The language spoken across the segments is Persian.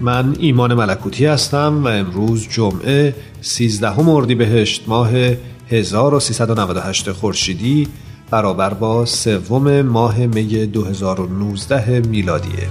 من ایمان ملکوتی هستم و امروز جمعه 13 بهشت ماه 1398 خورشیدی برابر با سوم ماه می 2019 میلادیه.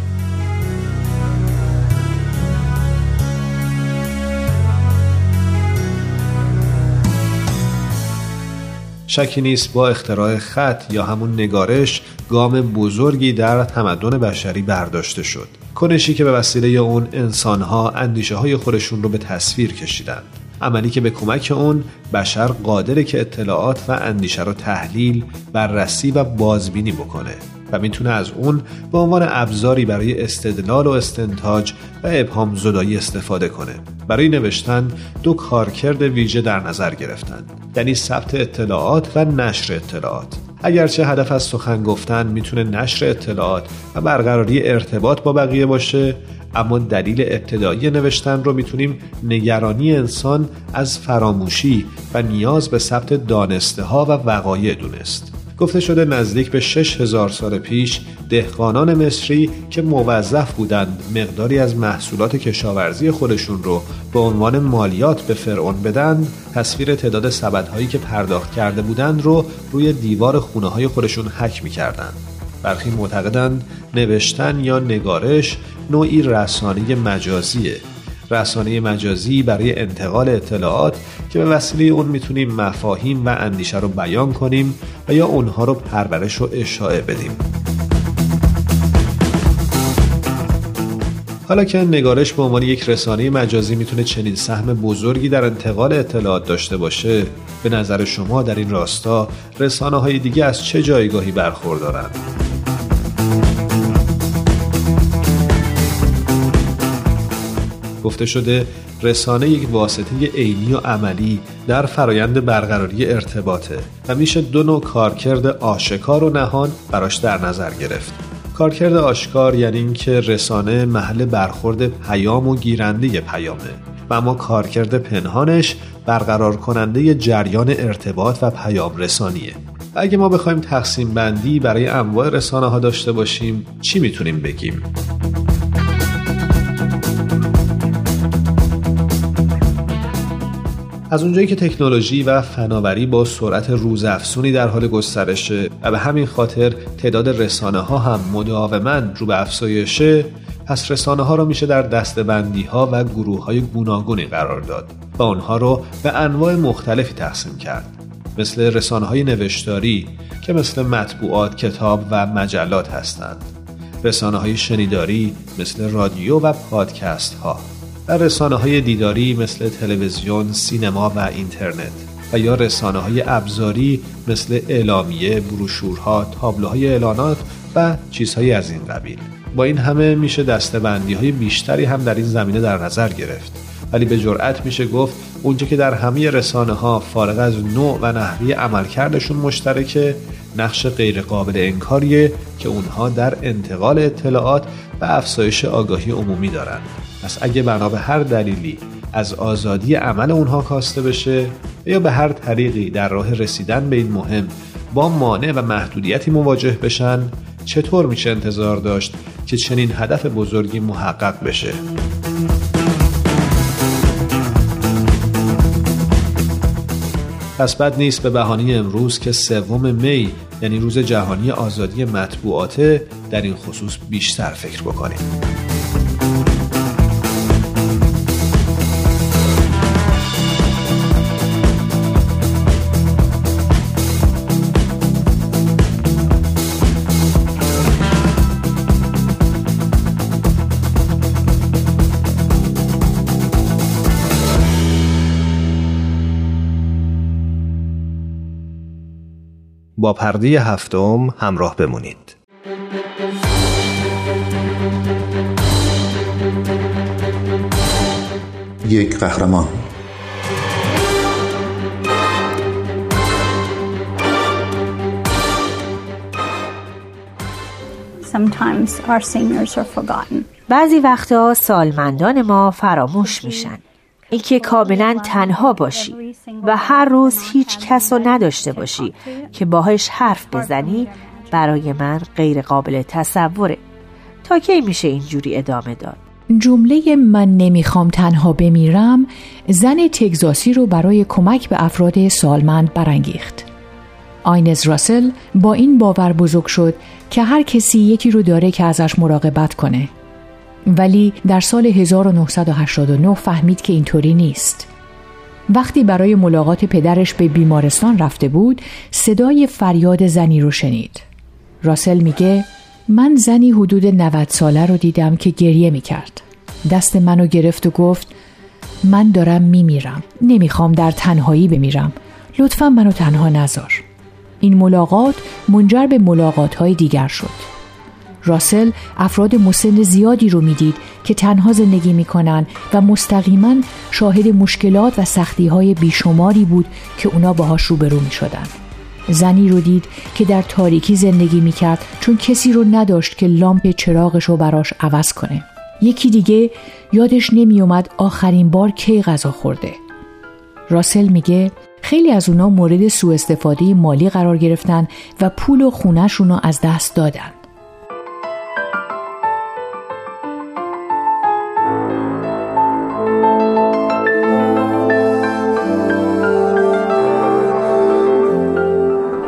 شکی نیست با اختراع خط یا همون نگارش گام بزرگی در تمدن بشری برداشته شد. کنشی که به وسیله اون انسانها اندیشه های خودشون رو به تصویر کشیدند عملی که به کمک اون بشر قادره که اطلاعات و اندیشه رو تحلیل، بررسی و بازبینی بکنه و می‌تونه از اون به عنوان ابزاری برای استدلال و استنتاج و ابهام زدایی استفاده کنه. برای نوشتن دو کارکرد ویژه در نظر گرفتن یعنی ثبت اطلاعات و نشر اطلاعات. اگرچه هدف از سخن گفتن می‌تونه نشر اطلاعات و برقراری ارتباط با بقیه باشه اما دلیل ابتدایی نوشتن رو می‌تونیم نگرانی انسان از فراموشی و نیاز به ثبت دانسته ها و وقایع دونست. گفته شده نزدیک به 6000 سال پیش دهقانان مصری که موظف بودند مقداری از محصولات کشاورزی خودشون رو به عنوان مالیات به فرعون بدن تصویر تعداد سبدهایی که پرداخت کرده بودند رو روی دیوار خونه های خودشون حک می‌کردند برخی معتقدند نوشتن یا نگارش نوعی رسانه مجازیه. رسانه مجازی برای انتقال اطلاعات که به وسیله اون می‌تونیم مفاهیم و اندیشه رو بیان کنیم و یا اونها رو پرورش و اشاعه بدیم حالا که نگارش به عنوان یک رسانه مجازی می‌تونه چنین سهم بزرگی در انتقال اطلاعات داشته باشه به نظر شما در این راستا رسانه های دیگه از چه جایگاهی برخوردارند؟ گفته شده رسانه یک واسطه عینی و عملی در فرایند برقراری ارتباطه. و میشه دو نوع کارکرد آشکار و نهان براش در نظر گرفت. کارکرد آشکار یعنی اینکه رسانه محل برخورد پیام و گیرنده پیامه و اما کارکرد پنهانش برقرار کننده جریان ارتباط و پیام رسانیه. اگه ما بخوایم تقسیم بندی برای انواع رسانه ها داشته باشیم چی می‌تونیم بگیم؟ از اونجایی که تکنولوژی و فناوری با سرعت روزافزونی در حال گسترشه و به همین خاطر تعداد رسانه ها هم مداوما رو به افزایشه پس رسانه ها رو میشه در دستبندی ها و گروه های گوناگونی قرار داد و آنها رو به انواع مختلفی تقسیم کرد. مثل رسانه های نوشتاری که مثل مطبوعات، کتاب و مجلات هستند. رسانه های شنیداری مثل رادیو و پادکست ها و رسانه های دیداری مثل تلویزیون، سینما و اینترنت و یا رسانه های ابزاری مثل اعلامیه، بروشورها، تابلوهای اعلانات و چیزهایی از این قبیل. با این همه میشه دستبندی های بیشتری هم در این زمینه در نظر گرفت ولی به جرأت میشه گفت اونجا که در همه رسانه ها فارغ از نوع و نحوی عملکردشون مشترکه نقش غیرقابل انکاریه که اونها در انتقال اطلاعات و افزایش آگاهی عمومی دارند پس اگه بنا به هر دلیلی از آزادی عمل اونها کاسته بشه یا به هر طریقی در راه رسیدن به این مهم با مانع و محدودیتی مواجه بشن چطور میشه انتظار داشت که چنین هدف بزرگی محقق بشه؟ پس بد نیست به بهانه امروز که سوم می یعنی روز جهانی آزادی مطبوعاته در این خصوص بیشتر فکر بکنیم. با پرده هفتم همراه بمونید. یک قهرمان. بعضی وقتا سالمندان ما فراموش میشن. اینکه کاملا تنها باشی و هر روز هیچ کس رو نداشته باشی که باهاش حرف بزنی برای من غیر قابل تصوره تا کی میشه اینجوری ادامه داد جمله من نمی‌خوام تنها بمیرم زن تگزاسی رو برای کمک به افراد سالمند برانگیخت. آینز راسل با این باور بزرگ شد که هر کسی یکی رو داره که ازش مراقبت کنه. ولی در سال 1989 فهمید که اینطوری نیست. وقتی برای ملاقات پدرش به بیمارستان رفته بود، صدای فریاد زنی رو شنید. راسل میگه من زنی حدود 90 ساله رو دیدم که گریه می کرد. دست منو گرفت و گفت من دارم می میرم. نمی‌خوام در تنهایی بمیرم. لطفا منو تنها نذار. این ملاقات منجر به ملاقات های دیگر شد. راسل افراد مسن زیادی رو می‌دید که تنها زندگی می‌کنن و مستقیما شاهد مشکلات و سختی های بیشماری بود که اونا باهاش روبرو می شدن. زنی رو دید که در تاریکی زندگی می‌کرد چون کسی رو نداشت که لامپ چراغش رو براش عوض کنه. یکی دیگه یادش نمیومد آخرین بار کی غذا خورده. راسل میگه خیلی از اونا مورد سوء استفاده مالی قرار گرفتن و پول و خونهشون رو از دست دادن.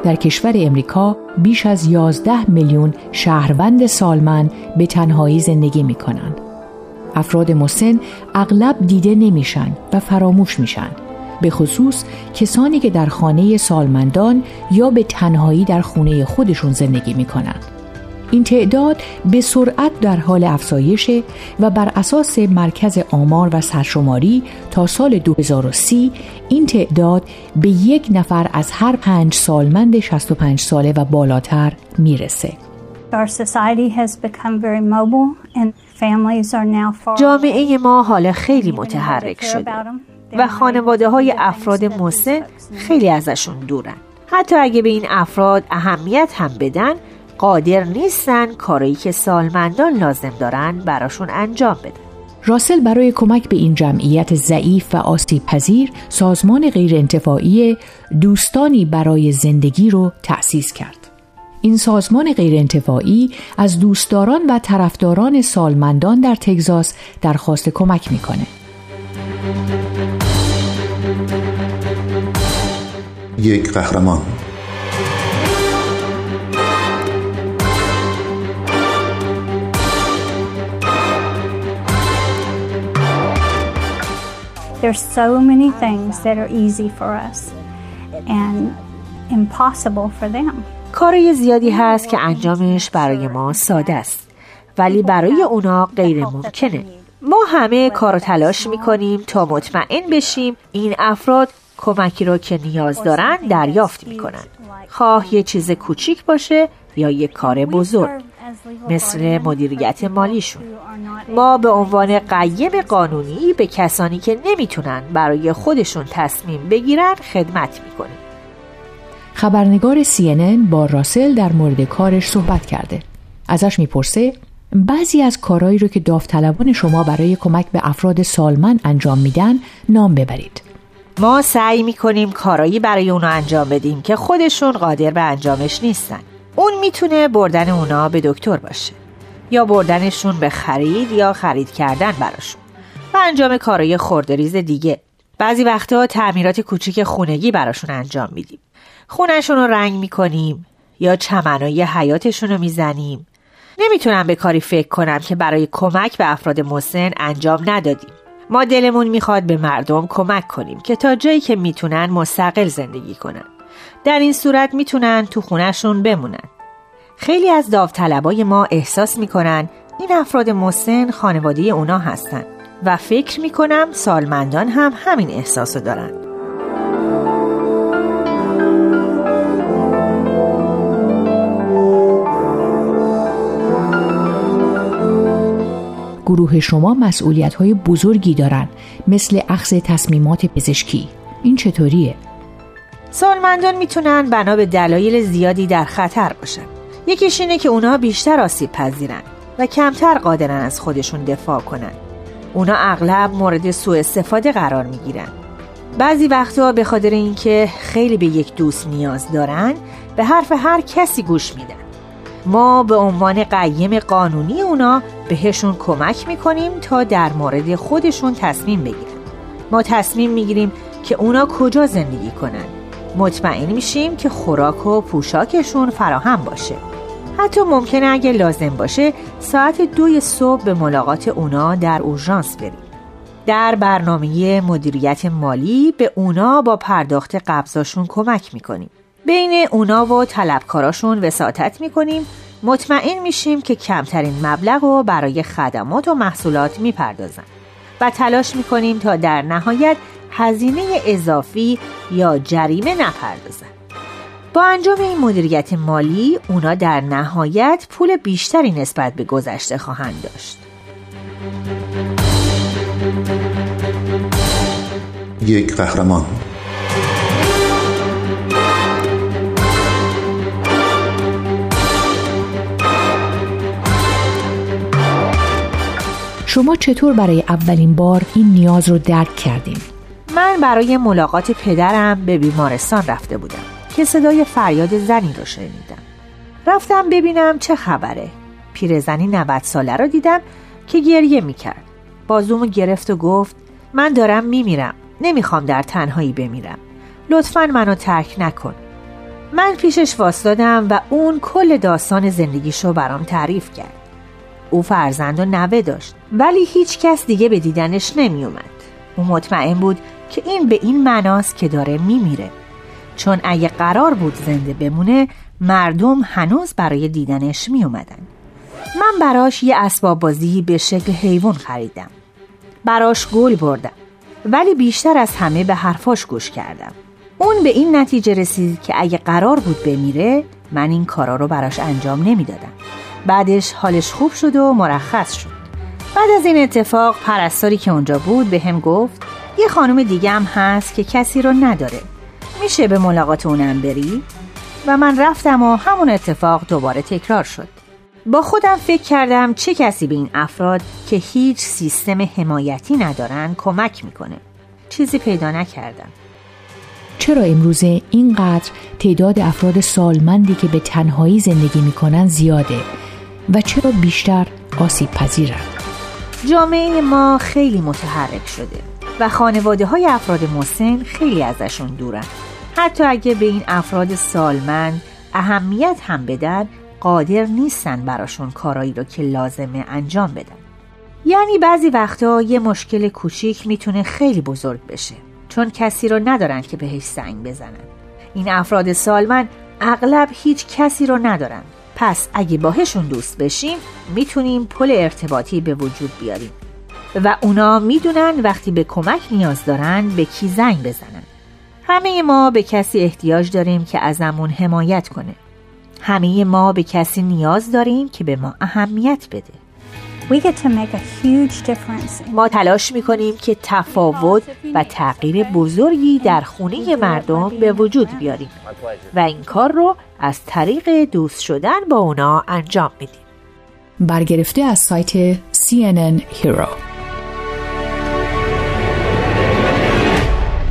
در کشور امریکا بیش از 11 میلیون شهروند سالمند به تنهایی زندگی می کنند. افراد مسن اغلب دیده نمیشن و فراموش میشن به خصوص کسانی که در خانه سالمندان یا به تنهایی در خونه خودشون زندگی می کنند. این تعداد به سرعت در حال افزایشه و بر اساس مرکز آمار و سرشماری تا سال 2030 این تعداد به یک نفر از هر پنج سالمند 65 ساله و بالاتر می‌رسه. جامعه ما حالا خیلی متحرک شده و خانواده های افراد مسن خیلی ازشون دورن. حتی اگه به این افراد اهمیت هم بدن قادر نیستن کارایی که سالمندان لازم دارن براشون انجام بدن راسل برای کمک به این جمعیت ضعیف و آسیب پذیر سازمان غیرانتفاعی دوستانی برای زندگی رو تأسیس کرد. این سازمان غیرانتفاعی از دوستداران و طرفداران سالمندان در تگزاس درخواست کمک می‌کنه. یک قهرمان There's so many things that are easy for us and impossible for them. کارای زیادی هست که انجامش برای ما ساده است ولی برای اونا غیر ممکنه. ما همه کار و تلاش می‌کنیم تا مطمئن بشیم این افراد کمکی را که نیاز دارن دریافت می‌کنن. خواه یه چیز کوچیک باشه یا یه کار بزرگ. مثل مدیریت مالیشون. ما به عنوان قیم قانونی به کسانی که نمی‌تونن برای خودشون تصمیم بگیرن خدمت می‌کنیم. خبرنگار CNN با راسل در مورد کارش صحبت کرده. ازش می‌پرسه بعضی از کارهایی رو که داوطلبان شما برای کمک به افراد سالمن انجام میدن نام ببرید. ما سعی می‌کنیم کارایی برای اونا انجام بدیم که خودشون قادر به انجامش نیستن. اون می‌تونه بردن اونا به دکتر باشه یا بردنشون به خرید یا خرید کردن براشون و انجام کارای خوردریز دیگه. بعضی وقتا تعمیرات کوچیک خونگی براشون انجام میدیم. خونشون رو رنگ می‌کنیم یا چمنای حیاتشون رو می‌زنیم. نمی‌تونم به کاری فکر کنم که برای کمک به افراد مسن انجام ندادیم. ما دلمون می‌خواد به مردم کمک کنیم که تا جایی که می‌تونن مستقل زندگی کنن. در این صورت می‌تونن تو خونهشون بمونن. خیلی از داوطلبای ما احساس می‌کنن این افراد مسن خانواده اونا هستن و فکر می‌کنم سالمندان هم همین احساس رو دارن. گروه شما مسئولیت های بزرگی دارند مثل اخذ تصمیمات پزشکی. این چطوریه؟ سالمندان می‌تونن بنا به دلایل زیادی در خطر باشن. یکیش اینه که اونا بیشتر آسیب پذیرن و کمتر قادرن از خودشون دفاع کنن. اونا اغلب مورد سوء استفاده قرار می‌گیرن. بعضی وقتا به خاطر اینکه خیلی به یک دوست نیاز دارن به حرف هر کسی گوش میدن. ما به عنوان قیم قانونی اونا بهشون کمک می‌کنیم تا در مورد خودشون تصمیم بگیرن. ما تصمیم می‌گیریم که اونا کجا زندگی کنن. مطمئن میشیم که خوراک و پوشاکشون فراهم باشه. حتی ممکنه اگه لازم باشه ساعت دوی صبح به ملاقات اونا در اورژانس بریم. در برنامه مدیریت مالی به اونا با پرداخت قبضاشون کمک می‌کنیم. بین اونا و طلبکاراشون وساطت می‌کنیم. مطمئن میشیم که کمترین مبلغ رو برای خدمات و محصولات می‌پردازن. و تلاش می‌کنیم تا در نهایت هزینه اضافی یا جریمه نپردازن با انجام این مدیریت مالی اونا در نهایت پول بیشتری نسبت به گذشته خواهند داشت. یک قهرمان. شما چطور برای اولین بار این نیاز رو درک کردیم؟ من برای ملاقات پدرم به بیمارستان رفته بودم که صدای فریاد زنی رو شنیدم. رفتم ببینم چه خبره. پیرزنی 90 ساله رو دیدم که گریه می‌کرد. بازومو گرفت و گفت من دارم میمیرم. نمی‌خوام در تنهایی بمیرم. لطفا منو ترک نکن. من پیشش واستادم و اون کل داستان زندگیشو برام تعریف کرد. او فرزند و نوه داشت ولی هیچ کس دیگه به دیدنش نمی اومد او مطمئن بود که این به این معناست که داره میمیره. چون اگه قرار بود زنده بمونه مردم هنوز برای دیدنش می اومدن. من براش یه اسباب بازی به شکل حیوان خریدم. براش گل بردم. ولی بیشتر از همه به حرفاش گوش کردم. اون به این نتیجه رسید که اگه قرار بود بمیره من این کارا رو براش انجام نمی‌دادم. بعدش حالش خوب شد و مرخص شد. بعد از این اتفاق پرستاری که اونجا بود به هم گفت یه خانم دیگه هم هست که کسی رو نداره. میشه به ملاقات اونم بری؟ و من رفتم و همون اتفاق دوباره تکرار شد. با خودم فکر کردم چه کسی به این افراد که هیچ سیستم حمایتی ندارن کمک می‌کنه. چیزی پیدا نکردم. چرا امروزه اینقدر تعداد افراد سالمندی که به تنهایی زندگی می‌کنن زیاده و چرا بیشتر آسیب پذیرن؟ جامعه ما خیلی متحرک شده. و خانواده های افراد مسن خیلی ازشون دورن. حتی اگه به این افراد سالمند اهمیت هم بدن قادر نیستن براشون کارایی رو که لازمه انجام بدن. یعنی بعضی وقتا یه مشکل کوچیک می‌تونه خیلی بزرگ بشه چون کسی رو ندارن که بهش سنگ بزنن. این افراد سالمند اغلب هیچ کسی رو ندارن. پس اگه باهشون دوست بشیم می‌تونیم پل ارتباطی به وجود بیاریم. و اونا می‌دونن وقتی به کمک نیاز دارن به کی زنگ بزنن. همه ما به کسی احتیاج داریم که ازمون حمایت کنه. همه ما به کسی نیاز داریم که به ما اهمیت بده. We get to make a huge difference. ما تلاش می‌کنیم که تفاوت و تغییر بزرگی در خونه مردم به وجود بیاریم و این کار رو از طریق دوست شدن با اونا انجام میدیم. برگرفته از سایت CNN Hero.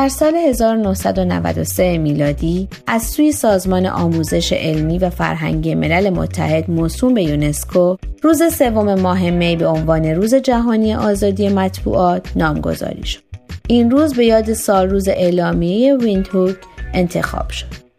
در سال 1993 میلادی از سوی سازمان آموزش علمی و فرهنگی ملل متحد موسوم به یونسکو روز سوم ماه می به عنوان روز جهانی آزادی مطبوعات نامگذاری شد. این روز به یاد سال روز اعلامیه ویندهوک انتخاب شد.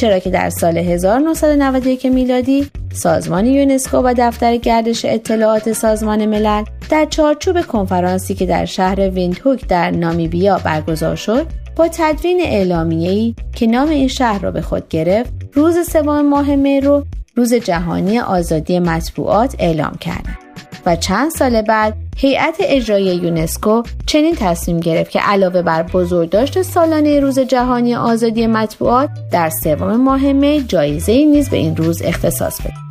چرا که در سال 1991 میلادی سازمان یونسکو و دفتر گردش اطلاعات سازمان ملل در چارچوب کنفرانسی که در شهر ویندهوک در نامیبیا برگزار شد با تدوین اعلامیه‌ای که نام این شهر را به خود گرفت روز سوم ماه می رو روز جهانی آزادی مطبوعات اعلام کردند و چند سال بعد هیئت اجرایی یونسکو چنین تصمیم گرفت که علاوه بر بزرگداشت سالانه روز جهانی آزادی مطبوعات در سوم ماه می جایزه نیز به این روز اختصاص بده.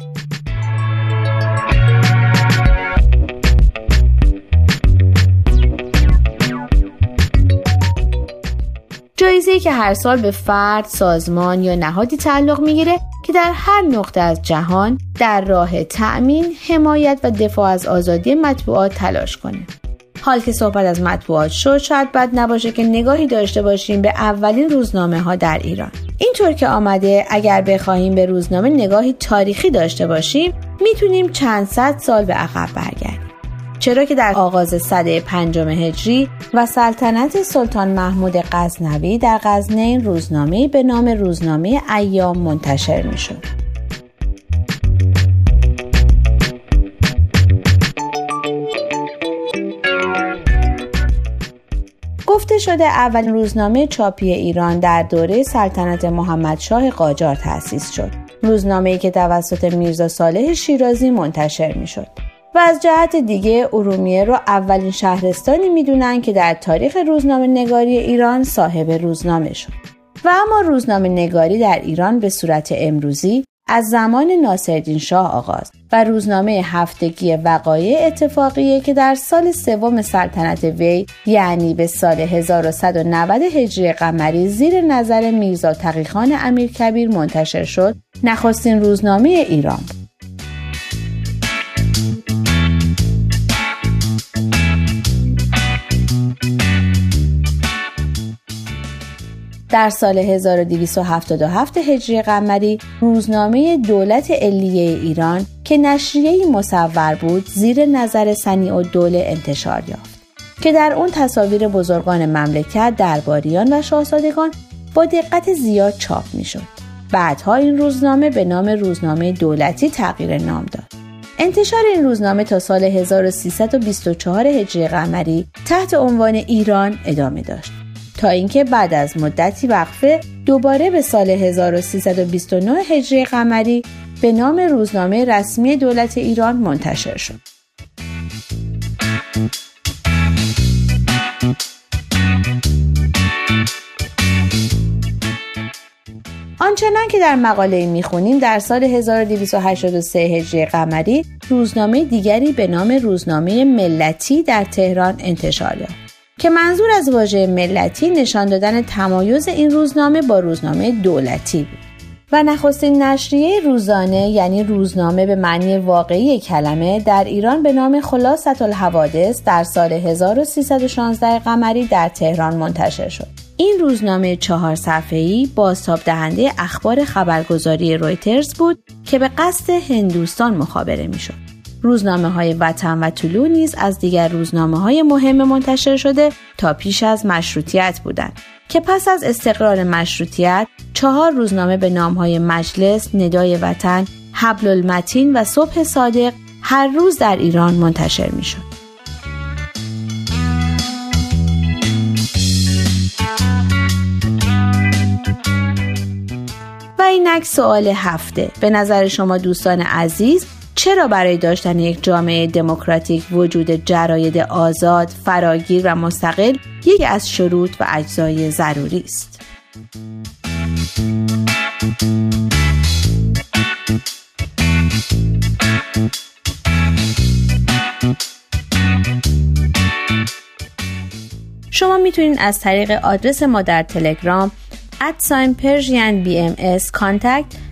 که هر سال به فرد، سازمان یا نهادی تعلق می‌گیره که در هر نقطه از جهان در راه تأمین، حمایت و دفاع از آزادی مطبوعات تلاش کنه. حال که صحبت از مطبوعات شد شاید بد نباشه که نگاهی داشته باشیم به اولین روزنامه ها در ایران اینطور که آمده اگر بخواهیم به روزنامه نگاهی تاریخی داشته باشیم می‌تونیم چند صد سال به عقب برگردیم چرا که در آغاز صده پنجم هجری و سلطنت سلطان محمود غزنوی در غزنین روزنامه به نام روزنامه ایام منتشر می شد. گفته شده اولین روزنامه چاپی ایران در دوره سلطنت محمد شاه قاجار تأسیس شد. روزنامه‌ای که توسط میرزا صالح شیرازی منتشر می شد. و از جهت دیگه ارومیه رو اولین شهرستانی می‌دونن که در تاریخ روزنامه نگاری ایران صاحب روزنامه شد و اما روزنامه نگاری در ایران به صورت امروزی از زمان ناصرالدین شاه آغاز و روزنامه هفتگی وقایع اتفاقیه که در سال سوم سلطنت وی یعنی به سال 1190 هجری قمری زیر نظر میرزا تقیخان امیرکبیر منتشر شد نخستین روزنامه ایران بود. در سال 1277 هجری قمری روزنامه دولت علیه ایران که نشریه مصور بود زیر نظر سنی و دوله انتشار یافت که در اون تصاویر بزرگان مملکت درباریان و شاهزادگان با دقت زیاد چاپ می‌شد. بعدها این روزنامه به نام روزنامه دولتی تغییر نام داد. انتشار این روزنامه تا سال 1324 هجری قمری تحت عنوان ایران ادامه داشت. تا اینکه بعد از مدتی وقفه دوباره به سال 1329 هجری قمری به نام روزنامه رسمی دولت ایران منتشر شد. آنچنان که در مقاله می‌خونیم در سال 1283 هجری قمری روزنامه دیگری به نام روزنامه ملتی در تهران انتشار یافت. که منظور از واژه ملتی نشان دادن تمایز این روزنامه با روزنامه دولتی بود و نخستین نشریه روزانه یعنی روزنامه به معنی واقعی کلمه در ایران به نام خلاصت الحوادث در سال 1316 قمری در تهران منتشر شد. این روزنامه چهار صفحه‌ای بازتاب دهنده اخبار خبرگزاری رویترز بود که به قصد هندوستان مخابره می‌شد. روزنامه های وطن و طلوع نیز از دیگر روزنامه های مهم منتشر شده تا پیش از مشروطیت بودند که پس از استقرار مشروطیت چهار روزنامه به نام های مجلس، ندای وطن، حبل المتین و صبح صادق هر روز در ایران منتشر می شد. اینک سوال هفته به نظر شما دوستان عزیز چرا برای داشتن یک جامعه دموکراتیک وجود جراید آزاد، فراگیر و مستقل یکی از شروط و اجزای ضروری است؟ شما می‌تونید از طریق آدرس ما در تلگرام ادساین پرژین بی ام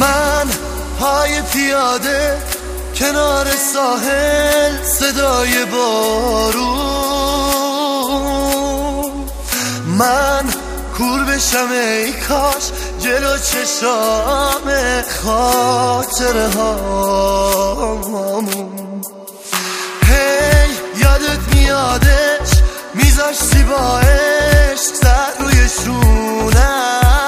من پای پیاده کنار ساحل صدای بارون. من کور بشم ای کاش جلو چشام خاطره هامون. هی یادت میادش میذاش سیبایش سر روی شونم.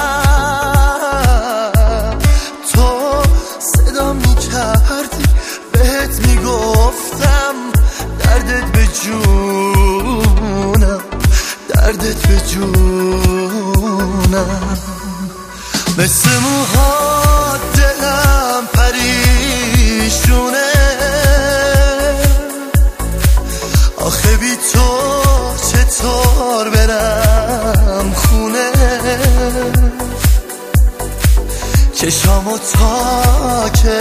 دردت به جونم. مثل موها دلم پریشونه. آخه بی تو چطور برم خونه؟ چشامو تا که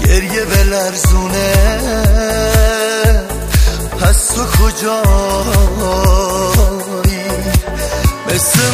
گریه بلرزونه. پس تو کجایی مثل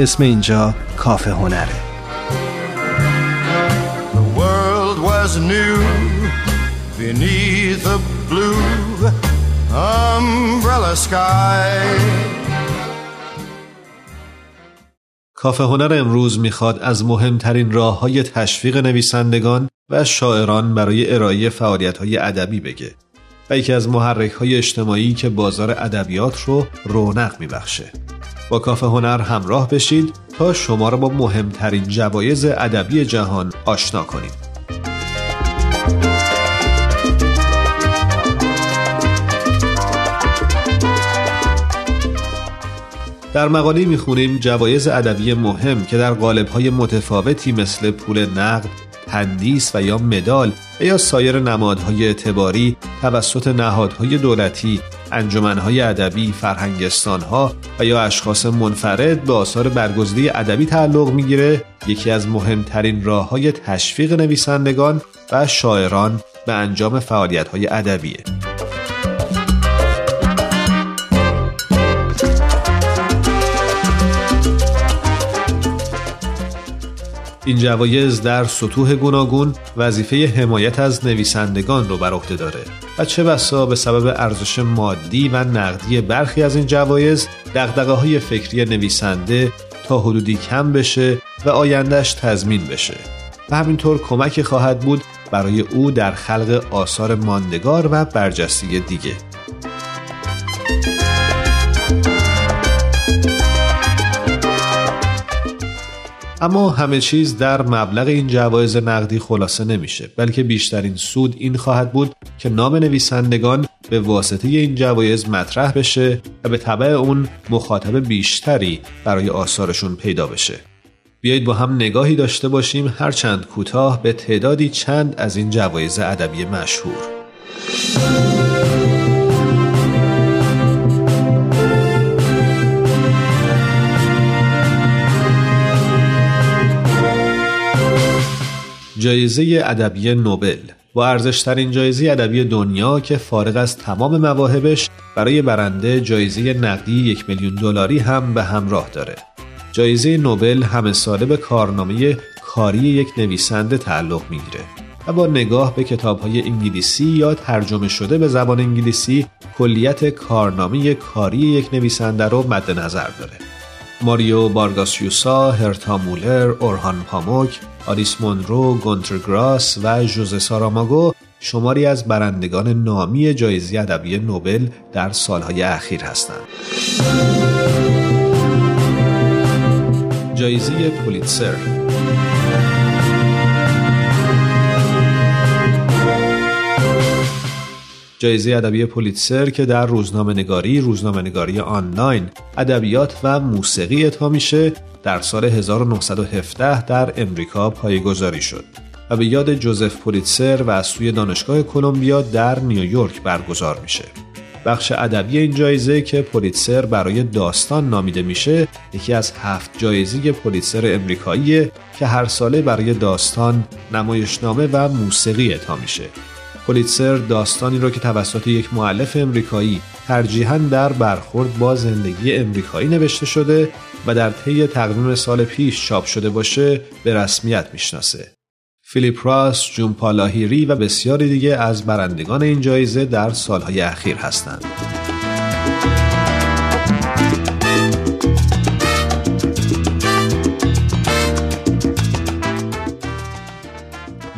اسم اینجا کافه هنره The world was new beneath a blue umbrella sky. کافه هنر امروز می‌خواد از مهمترین راه های تشویق نویسندگان و شاعران برای ارائه فعالیت های ادبی بگه و یکی از محرک های اجتماعی که بازار ادبیات رو رونق میبخشه. با کافه هنر همراه بشید تا شما را با مهمترین جوایز ادبی جهان آشنا کنیم. در مقاله می‌خونیم جوایز ادبی مهم که در قالب‌های متفاوتی مثل پول نقد، تندیس و یا مدال و یا سایر نمادهای اعتباری توسط نهادهای دولتی، انجمنهای ادبی، فرهنگستانها و یا اشخاص منفرد به آثار برگزیده ادبی تعلق می‌گیره یکی از مهمترین راه های تشویق نویسندگان و شاعران به انجام فعالیت‌های ادبیه. این جوایز در سطوح گوناگون وظیفه حمایت از نویسندگان رو بر عهده داره. و چه بسا به سبب ارزش مادی و نقدی برخی از این جوایز دقدقه های فکری نویسنده تا حدودی کم بشه و آیندهش تضمین بشه. و همینطور کمکی خواهد بود برای او در خلق آثار ماندگار و برجسته دیگه. اما همه چیز در مبلغ این جوایز نقدی خلاصه نمیشه بلکه بیشترین سود این خواهد بود که نام نویسندگان به واسطه این جوایز مطرح بشه و به طبع اون مخاطب بیشتری برای آثارشون پیدا بشه. بیایید با هم نگاهی داشته باشیم هرچند کوتاه به تعدادی چند از این جوایز ادبی مشهور. جایزه ادبی نوبل با ارزشترین جایزه ادبی دنیا که فارغ از تمام مواهبش برای برنده جایزه نقدی یک میلیون دلاری هم به همراه داره. جایزه نوبل همه ساله به کارنامه کاری یک نویسنده تعلق می‌گیره و با نگاه به کتابهای انگلیسی یا ترجمه شده به زبان انگلیسی کلیت کارنامه کاری یک نویسنده رو مد نظر داره. ماریو بارگاسیوسا، هرتا مولر، اورهان پاموک، آریس مونرو، گونتر گراس و ژوزه ساراماگو شماری از برندگان نامی جایزه ادبی نوبل در سالهای اخیر هستند. جایزه پولیتسر جایزه ادبی پولیتسر که در روزنامه نگاری، روزنامه نگاری آنلاین، ادبیات و موسیقی اعطا میشه در سال 1917 در امریکا پایگذاری شد و به یاد جوزف پولیتسر و از سوی دانشگاه کلمبیا در نیویورک برگزار میشه. بخش ادبی این جایزه که پولیتسر برای داستان نامیده میشه یکی از هفت جایزه پولیتسر امریکایی که هر ساله برای داستان، نمایشنامه و موسیقی اعطا میشه. پولیتسر داستانی را که توسط یک معلف امریکایی ترجیحاً در برخورد با زندگی امریکایی نوشته شده و در طی تقویم سال پیش چاپ شده باشه به رسمیت می‌شناسه. فیلیپ راس، جون پالاهیری و بسیاری دیگه از برندگان این جایزه در سالهای اخیر هستند.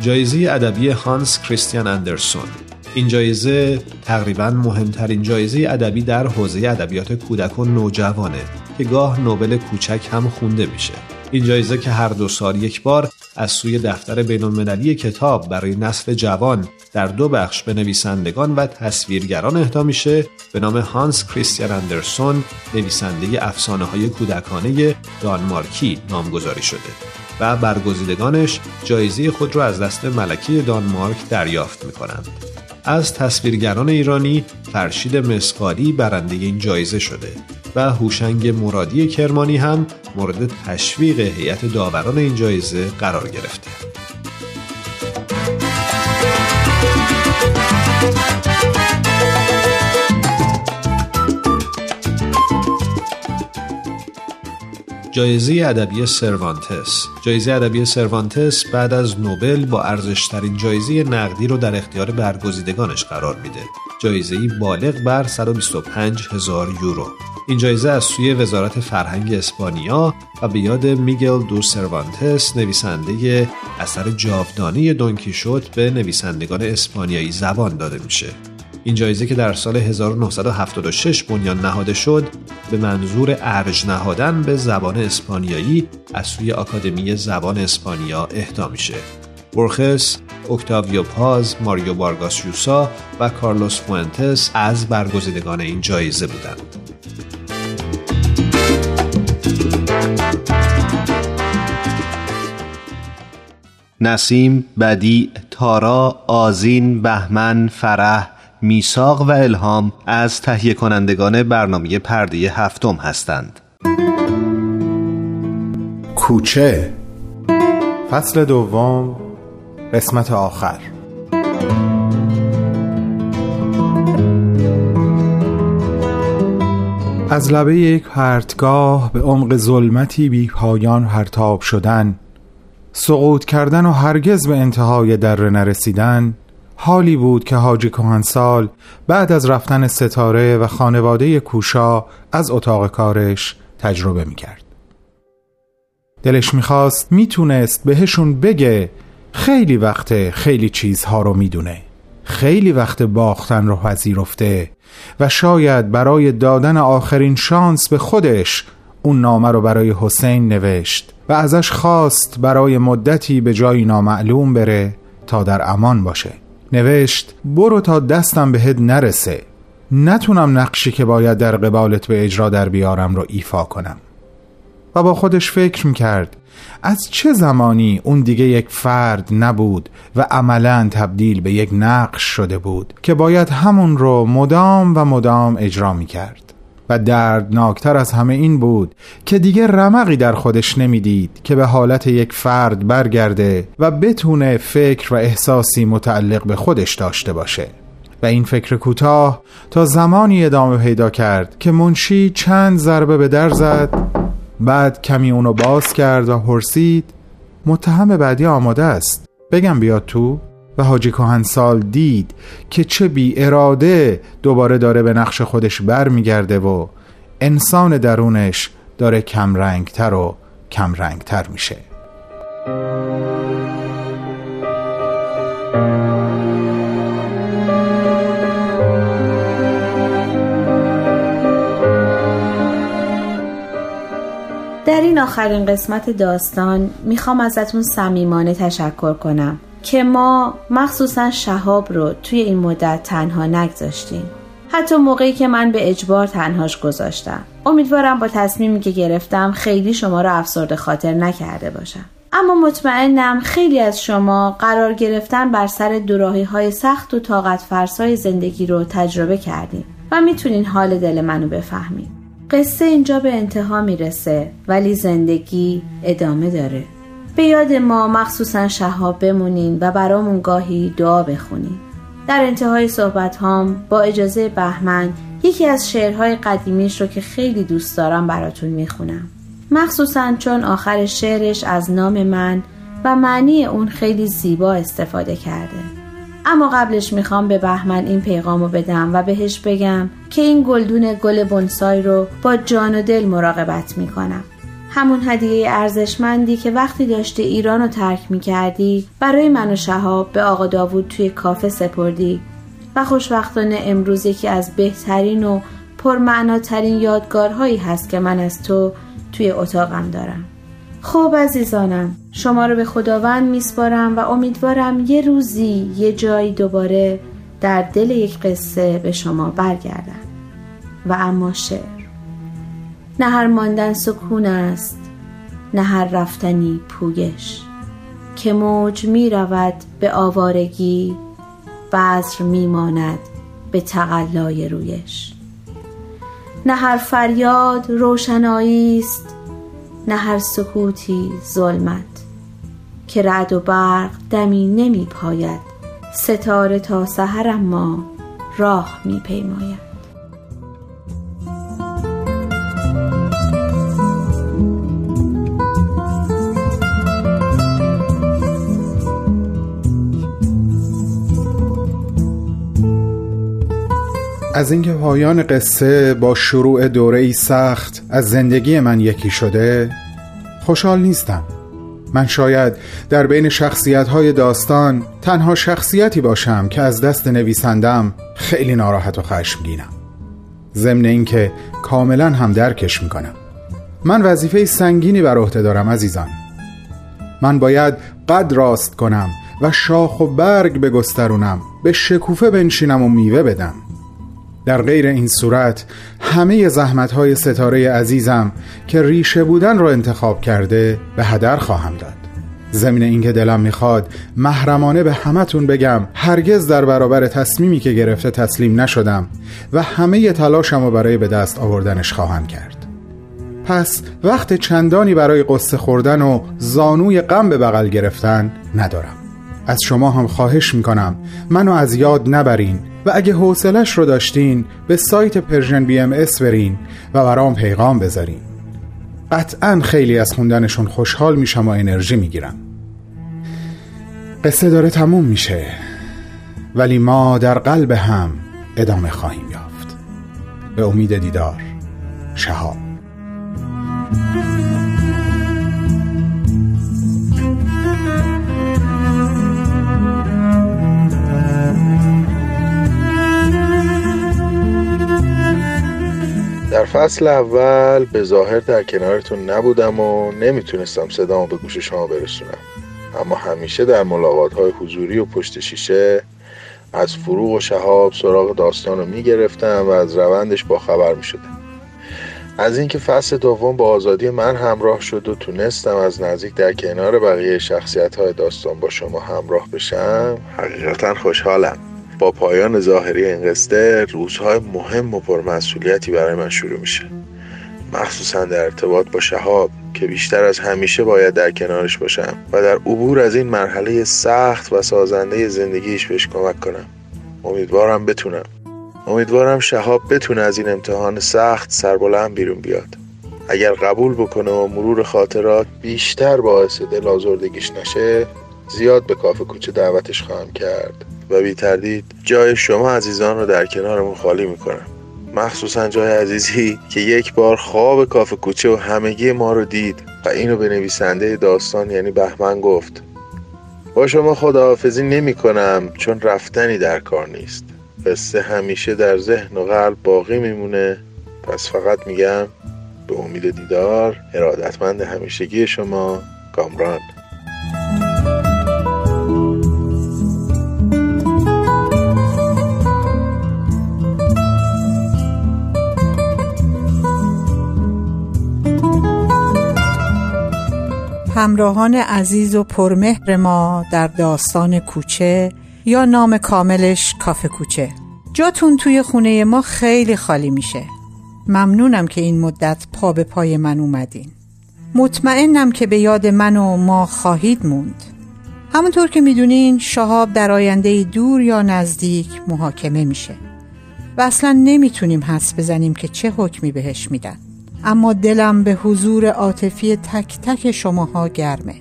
جایزه ادبی هانس کریستیان اندرسون. این جایزه تقریبا مهمترین جایزه ادبی در حوزه ادبیات کودک و نوجوانه که گاه نوبل کوچک هم خونده میشه. این جایزه که هر دو سال یک بار از سوی دفتر بین المللی کتاب برای نسل جوان در دو بخش به نویسندگان و تصویرگران اهدا میشه به نام هانس کریستیان اندرسون نویسنده افسانه های کودکانه دانمارکی نامگذاری شده و برگزیدگانش جایزه خود را از دست ملکه دانمارک دریافت می کنند. از تصویرگران ایرانی فرشید مسقالی برنده این جایزه شده و هوشنگ مرادی کرمانی هم مورد تشویق هیئت داوران این جایزه قرار گرفته. جایزه ادبی سروانتس. جایزه ادبی سروانتس بعد از نوبل با ارزشترین جایزه نقدی رو در اختیار برگزیدگانش قرار میده. جایزه بالغ بر 125 هزار یورو. این جایزه از سوی وزارت فرهنگ اسپانیا و به یاد میگل دو سروانتس نویسنده اثر جاودانی دونکی شد به نویسندگان اسپانیایی زبان داده میشه. این جایزه که در سال 1976 بنیان نهاده شد به منظور ارج نهادن به زبان اسپانیایی از سوی آکادمی زبان اسپانیا اهدا میشه. برخس، اکتاویو پاز، ماریو بارگاس یوسا و کارلوس فوئنتس از برگزیدگان این جایزه بودند. نسیم، بدی، تارا، آزین، بهمن، فرح، میساق و الهام از تهیه کنندگان برنامه پرده هفتم هستند. کوچه فصل دوم قسمت آخر از لبه یک پرتگاه به عمق ظلمتی بی پایان هرتاب شدن سقوط کردن و هرگز به انتهای دره نرسیدن حالی بود که حاجی کهنسال بعد از رفتن ستاره و خانواده کوشا از اتاق کارش تجربه می‌کرد. دلش می‌خواست می‌تونست بهشون بگه خیلی وقت خیلی چیزها رو می‌دونه خیلی وقت باختن رو پذیرفته و شاید برای دادن آخرین شانس به خودش اون نامه رو برای حسین نوشت و ازش خواست برای مدتی به جایی نامعلوم بره تا در امان باشه. نوشت برو تا دستم بهت نرسه. نتونم نقشی که باید در قبالت به اجرا در بیارم رو ایفا کنم. و با خودش فکر می‌کرد از چه زمانی اون دیگه یک فرد نبود و عملا تبدیل به یک نقش شده بود که باید همون رو مدام و مدام اجرا می‌کرد؟ و دردناکتر از همه این بود که دیگه رمقی در خودش نمی‌دید که به حالت یک فرد برگرده و بتونه فکر و احساسی متعلق به خودش داشته باشه. و این فکر کوتاه تا زمانی ادامه پیدا کرد که منشی چند ضربه به در زد بعد کمی اونو باز کرد و پرسید متهم بعدی آماده است؟ بگم بیاد تو؟ و حاجی سال دید که چه بی اراده دوباره داره به نقش خودش بر میگرده و انسان درونش داره کمرنگتر و کمرنگتر میشه. در این آخرین قسمت داستان می‌خوام ازتون صمیمانه تشکر کنم. که ما مخصوصا شهاب رو توی این مدت تنها نگذاشتیم. حتی موقعی که من به اجبار تنهاش گذاشتم. امیدوارم با تصمیمی که گرفتم خیلی شما رو افسرده خاطر نکرده باشم. اما مطمئنم خیلی از شما قرار گرفتن بر سر دوراهی های سخت و طاقت فرسای زندگی رو تجربه کردیم و می‌تونین حال دل منو بفهمید. قصه اینجا به انتها می‌رسه ولی زندگی ادامه داره. به یاد ما مخصوصا شهاب بمونین و برامون گاهی دعا بخونین. در انتهای صحبت هام با اجازه بهمن یکی از شعرهای قدیمیش رو که خیلی دوست دارم براتون می‌خونم. مخصوصا چون آخر شعرش از نام من و معنی اون خیلی زیبا استفاده کرده. اما قبلش می‌خوام به بهمن این پیغامو بدم و بهش بگم که این گلدون گل بونسای رو با جان و دل مراقبت می‌کنم. همون هدیه ارزشمندی که وقتی داشته ایران رو ترک می کردی برای من و شهاب به آقا داوود توی کافه سپردی. و خوشبختانه امروز یکی از بهترین و پرمعناترین یادگارهایی هست که من از تو توی اتاقم دارم. خب عزیزانم شما رو به خداوند میسپارم و امیدوارم یه روزی یه جایی دوباره در دل یک قصه به شما برگردم. و اما شعر. نه هر ماندن سکون است نه هر رفتنی پویش. که موج می رود به آوارگی بذر می ماند به تقلای رویش. نه هر فریاد روشنایی است نه هر سکوتی ظلمت. که رعد و برق دمی نمی پاید ستاره تا سحر ما راه می پیماید. از اینکه پایان قصه با شروع دوره ای سخت از زندگی من یکی شده خوشحال نیستم. من شاید در بین شخصیت های داستان تنها شخصیتی باشم که از دست نویسندم خیلی ناراحت و خشمگینم ضمن اینکه کاملا هم درکش می‌کنم. من وظیفه سنگینی بر عهده دارم عزیزان. من باید قد راست کنم و شاخ و برگ بگسترونم به شکوفه بنشینم و میوه بدم. در غیر این صورت همه زحمت های ستاره عزیزم که ریشه بودن را انتخاب کرده به هدر خواهم داد. ضمن اینکه دلم می‌خواد محرمانه به همتون بگم هرگز در برابر تصمیمی که گرفته تسلیم نشدم و همه تلاشم رو برای به دست آوردنش خواهم کرد. پس وقت چندانی برای قصه خوردن و زانوی غم به بغل گرفتن ندارم. از شما هم خواهش می‌کنم منو از یاد نبرین. و اگه حوصلش رو داشتین به سایت Persian BMS برین و برام پیغام بذارین. قطعا خیلی از خوندنشون خوشحال میشم و انرژی می‌گیرم. قصه داره تموم میشه ولی ما در قلب هم ادامه خواهیم یافت. به امید دیدار شهاب. فصل اول به ظاهر در کنارتون نبودم و نمی‌تونستم صدامو به گوش شما برسونم. اما همیشه در ملاقات های حضوری و پشت شیشه از فروغ و شهاب سراغ داستان رو می‌گرفتم و از روندش با خبر می‌شدم. از اینکه فصل دوم با آزادی من همراه شد و تونستم از نزدیک در کنار بقیه شخصیت های داستان با شما همراه بشم حقیقتا خوشحالم. با پایان ظاهری این قصه روزهای مهم و پرمسئولیتی برای من شروع میشه. مخصوصا در ارتباط با شهاب که بیشتر از همیشه باید در کنارش باشم و در عبور از این مرحله سخت و سازنده زندگیش بهش کمک کنم. امیدوارم بتونم. امیدوارم شهاب بتونه از این امتحان سخت سربلند بیرون بیاد. اگر قبول بکنه و مرور خاطرات بیشتر باعث دل آزردگیش نشه زیاد به کافه کوچه دعوتش خواهم کرد. و بی تردید جای شما عزیزان رو در کنارمون خالی می‌کنم مخصوصا جای عزیزی که یک بار خواب کافه کوچه و همگی ما رو دید و اینو به نویسنده داستان یعنی بهمن گفت. با شما خداحافظی نمی کنم چون رفتنی در کار نیست. قصه همیشه در ذهن و قلب باقی میمونه. پس فقط میگم به امید دیدار ارادتمند همیشگی شما کامران. همراهان عزیز و پرمهر ما در داستان کوچه یا نام کاملش کافه کوچه. جاتون توی خونه ما خیلی خالی میشه. ممنونم که این مدت پا به پای من اومدین. مطمئنم که به یاد من و ما خواهید موند. همونطور که می‌دونین شهاب در آینده دور یا نزدیک محاکمه میشه. و اصلا نمی‌تونیم حس بزنیم که چه حکمی بهش میدن. اما دلم به حضور عاطفی تک تک شماها گرمه.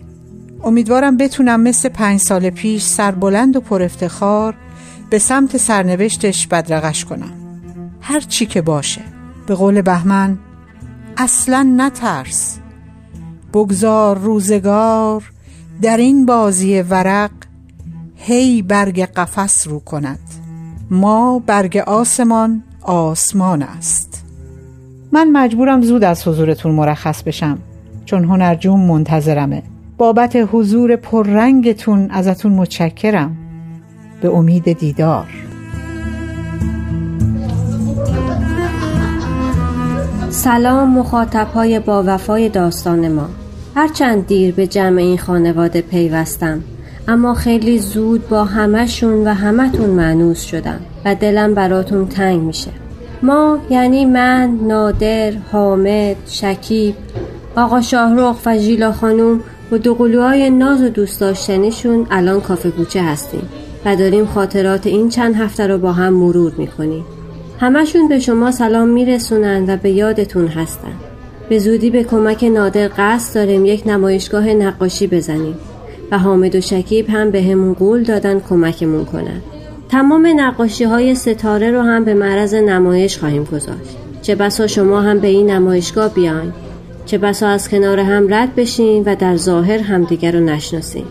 امیدوارم بتونم مثل پنج سال پیش سربلند و پر افتخار به سمت سرنوشتش بدرقش کنم. هر چی که باشه. به قول بهمن اصلا نترس. بگذار روزگار در این بازی ورق هی برگ قفس رو کند. ما برگ آسمان آسمان است. من مجبورم زود از حضورتون مرخص بشم چون هنرجوم منتظرمه. بابت حضور پررنگتون ازتون متشکرم. به امید دیدار. سلام مخاطب های با وفای داستان ما. هرچند دیر به جمع این خانواده پیوستم اما خیلی زود با همهشون و همتون معنوس شدم و دلم براتون تنگ میشه. ما یعنی من، نادر، حامد، شکیب، آقا شاهرخ و ژیلا خانوم با دوقلوهای ناز و دوست داشتنیشون الان کافه کوچه هستیم و داریم خاطرات این چند هفته رو با هم مرور می‌کنیم. همشون به شما سلام میرسونن و به یادتون هستن. به زودی به کمک نادر قصد داریم یک نمایشگاه نقاشی بزنیم و حامد و شکیب هم به همون قول دادن کمکمون کنن. تمام نقاشی های ستاره رو هم به معرض نمایش خواهیم گذاشت. چه بسا شما هم به این نمایشگاه بیاین. چه بسا از کنار هم رد بشین و در ظاهر همدیگر رو نشناسین.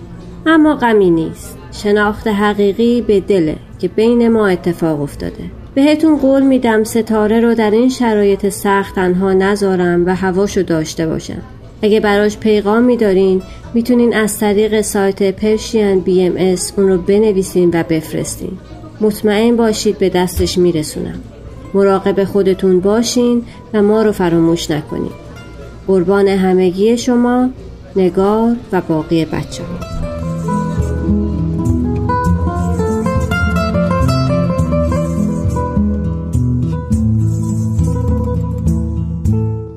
اما غمی نیست. شناخت حقیقی به دله که بین ما اتفاق افتاده. بهتون قول میدم ستاره رو در این شرایط سخت تنها نذارم و هواشو داشته باشم. اگه براش پیغام میدارین می‌تونین از طریق سایت پرشین بی ام اس اون رو بنویسین و بفرستین. مطمئن باشید به دستش میرسونم. مراقب خودتون باشین و ما رو فراموش نکنین. قربان همگی شما نگار و باقی بچه.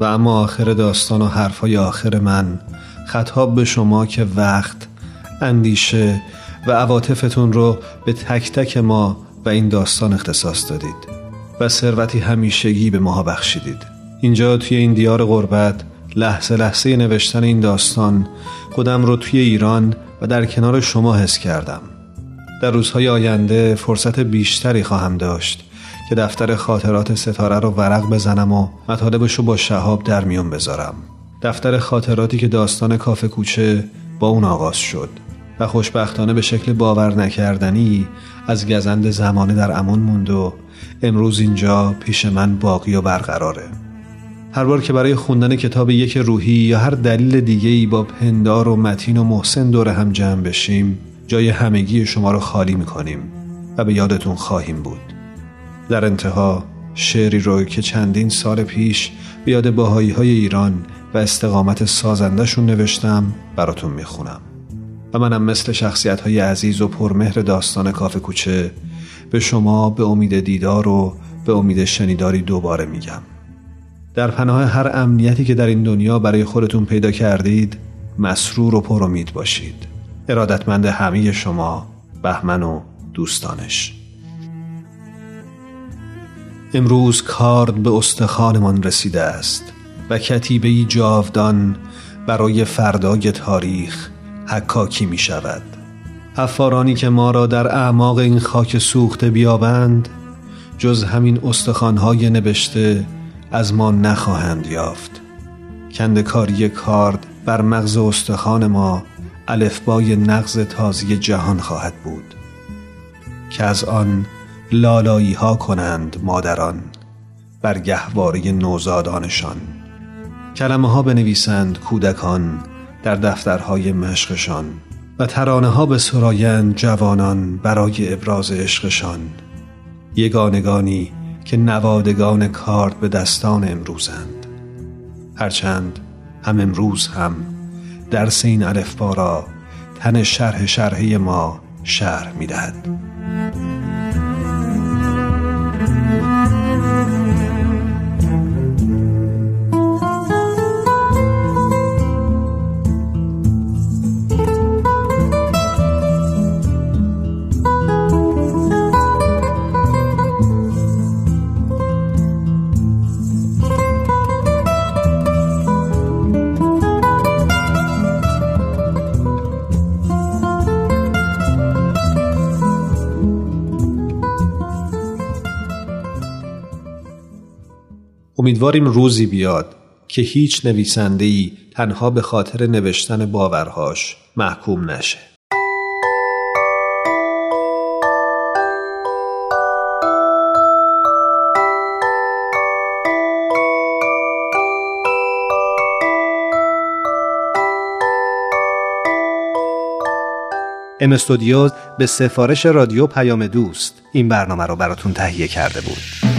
و اما آخر داستان و حرفای آخر من. خطاب به شما که وقت اندیشه و عواطفتون رو به تک تک ما و این داستان اختصاص دادید و ثروتی همیشگی به ماها بخشیدید. اینجا توی این دیار غربت لحظه لحظه نوشتن این داستان خودم رو توی ایران و در کنار شما حس کردم. در روزهای آینده فرصت بیشتری خواهم داشت که دفتر خاطرات ستاره رو ورق بزنم و مطالبش رو با شهاب در میون بذارم. دفتر خاطراتی که داستان کافه کوچه با اون آغاز شد و خوشبختانه به شکل باور نکردنی از گزند زمانه در امون موند و امروز اینجا پیش من باقی و برقراره. هر بار که برای خوندن کتاب یک روحی یا هر دلیل دیگه ای با پندار و متین و محسن دور هم جمع بشیم جای همگی شما رو خالی می‌کنیم و به یادتون خواهیم بود. در انتها شعری رو که چندین سال پیش به یاد باهایی های ایران و استقامت سازندشون نوشتم براتون می‌خونم. و منم مثل شخصیت های عزیز و پرمهر داستان کافه کوچه به شما به امید دیدار و به امید شنیداری دوباره میگم. در پناه هر امنیتی که در این دنیا برای خودتون پیدا کردید مسرور و پر امید باشید. ارادتمند همه شما بهمن و دوستانش. امروز کارد به استخانمان رسیده است و کتیبه جاودان برای فردای تاریخ حکاکی می شود افارانی که ما را در اعماق این خاک سوخته بیابند جز همین استخوانهای نبشته از ما نخواهند یافت. کندکاری کارد بر مغز استخوان ما الفبای نغز تازی جهان خواهد بود. که از آن لالایی ها کنند مادران بر گهواره نوزادانشان. کلمه ها بنویسند کودکان در دفترهای مشقشان و ترانه ها به سرایند جوانان برای ابراز عشقشان. یگانگانی که نوادگان کارد به دستان امروزند. هرچند هم امروز هم درس این الفبا را تن شرح شرحه ما شرح می‌دهد. امیدواریم روزی بیاد که هیچ نویسنده ای تنها به خاطر نوشتن باورهاش محکوم نشه. ام استودیوز به سفارش رادیو پیام دوست این برنامه رو براتون تهیه کرده بود.